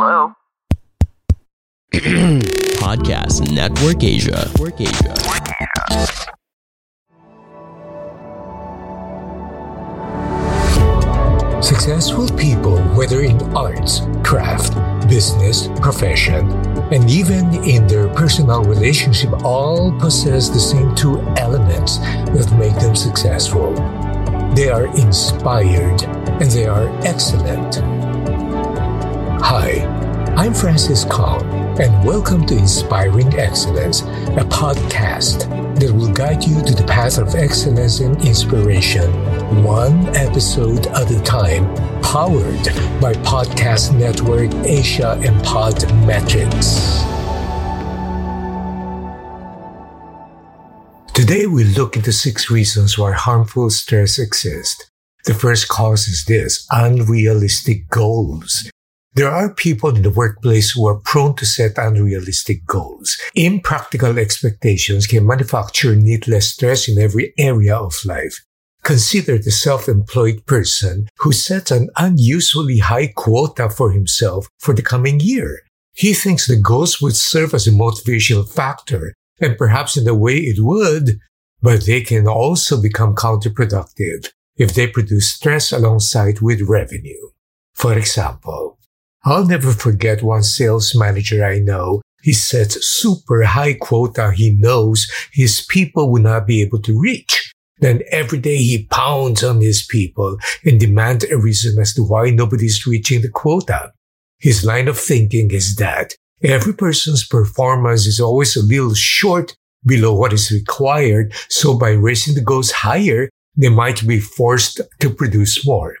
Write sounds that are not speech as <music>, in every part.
Hello? <clears throat> Podcast Network Asia. Network Asia. Successful people, whether in arts, craft, business, profession, and even in their personal relationship, all possess the same two elements that make them successful. They are inspired and they are excellent. Hi, I'm Francis Kong, and welcome to Inspiring Excellence, a podcast that will guide you to the path of excellence and inspiration, one episode at a time, powered by Podcast Network Asia and Podmetrics. Today we look into six reasons why harmful stress exists. The first cause is this unrealistic goals. There are people in the workplace who are prone to set unrealistic goals. Impractical expectations can manufacture needless stress in every area of life. Consider the self-employed person who sets an unusually high quota for himself for the coming year. He thinks the goals would serve as a motivational factor, and perhaps in a way it would, but they can also become counterproductive if they produce stress alongside with revenue. For example, I'll never forget one sales manager I know. He sets super high quota he knows his people will not be able to reach. Then every day he pounds on his people and demands a reason as to why nobody's reaching the quota. His line of thinking is that every person's performance is always a little short below what is required. So by raising the goals higher, they might be forced to produce more.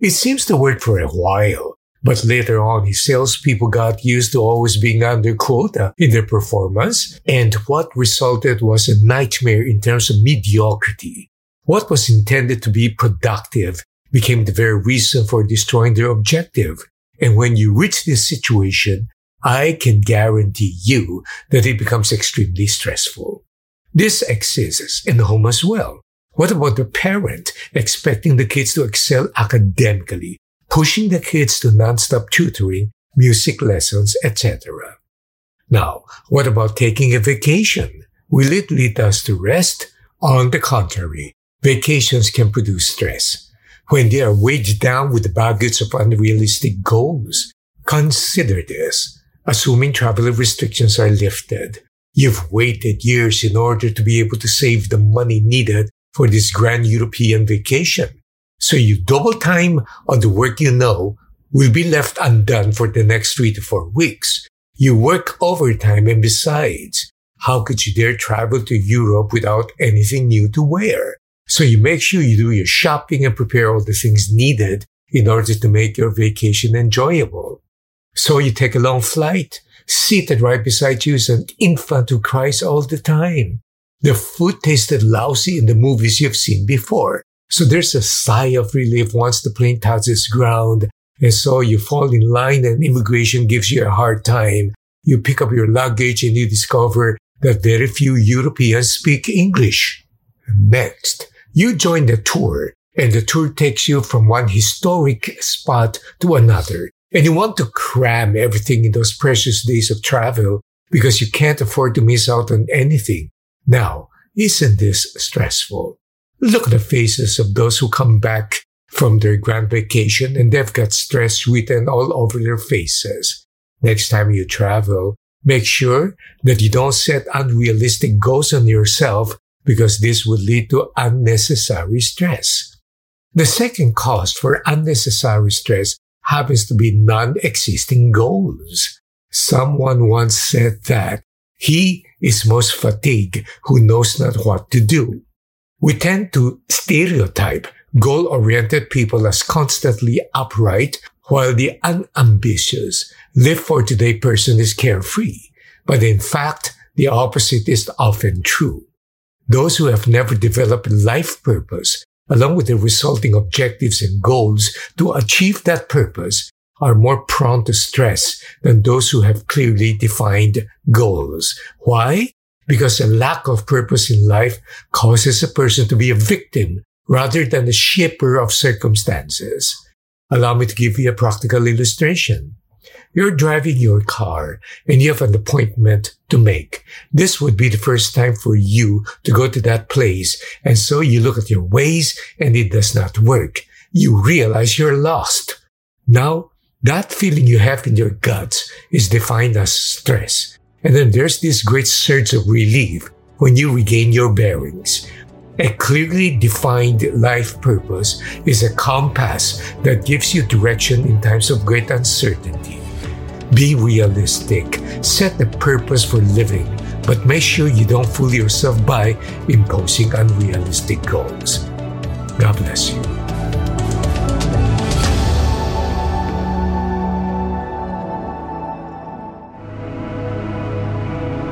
It seems to work for a while. But later on, his salespeople got used to always being under quota in their performance, and what resulted was a nightmare in terms of mediocrity. What was intended to be productive became the very reason for destroying their objective. And when you reach this situation, I can guarantee you that it becomes extremely stressful. This exists in the home as well. What about the parent expecting the kids to excel academically pushing the kids to nonstop tutoring, music lessons, etc. Now, what about taking a vacation? Will it lead us to rest? On the contrary, vacations can produce stress. When they are weighed down with the baggage of unrealistic goals, consider this. Assuming travel restrictions are lifted, you've waited years in order to be able to save the money needed for this grand European vacation. So you double time on the work you know will be left undone for the next three to four weeks. You work overtime and besides, how could you dare travel to Europe without anything new to wear? So you make sure you do your shopping and prepare all the things needed in order to make your vacation enjoyable. So you take a long flight. Seated right beside you is an infant who cries all the time. The food tasted lousy in the movies you've seen before. So there's a sigh of relief once the plane touches ground. And so you fall in line and immigration gives you a hard time. You pick up your luggage and you discover that very few Europeans speak English. Next, you join the tour and the tour takes you from one historic spot to another. And you want to cram everything in those precious days of travel because you can't afford to miss out on anything. Now, isn't this stressful? Look at the faces of those who come back from their grand vacation and they've got stress written all over their faces. Next time you travel, make sure that you don't set unrealistic goals on yourself because this would lead to unnecessary stress. The second cause for unnecessary stress happens to be non-existing goals. Someone once said that he is most fatigued who knows not what to do. We tend to stereotype goal oriented people as constantly upright, while the unambitious, live for today person is carefree. But in fact, the opposite is often true. Those who have never developed life purpose, along with the resulting objectives and goals to achieve that purpose, are more prone to stress than those who have clearly defined goals. Why? Because a lack of purpose in life causes a person to be a victim rather than a shaper of circumstances. Allow me to give you a practical illustration. You're driving your car and you have an appointment to make. This would be the first time for you to go to that place. And so you look at your Waze and it does not work. You realize you're lost. Now, that feeling you have in your guts is defined as stress. And then there's this great surge of relief when you regain your bearings. A clearly defined life purpose is a compass that gives you direction in times of great uncertainty. Be realistic, set a purpose for living, but make sure you don't fool yourself by imposing unrealistic goals. God bless you.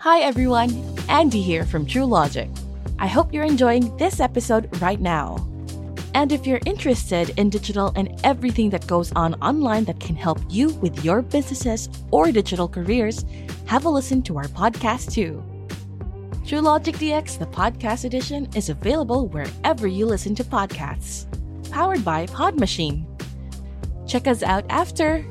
Hi everyone, Andy here from True Logic. I hope you're enjoying this episode right now. And if you're interested in digital and everything that goes on online that can help you with your businesses or digital careers, have a listen to our podcast too. True Logic DX, the podcast edition, is available wherever you listen to podcasts. Powered by Pod Machine. Check us out after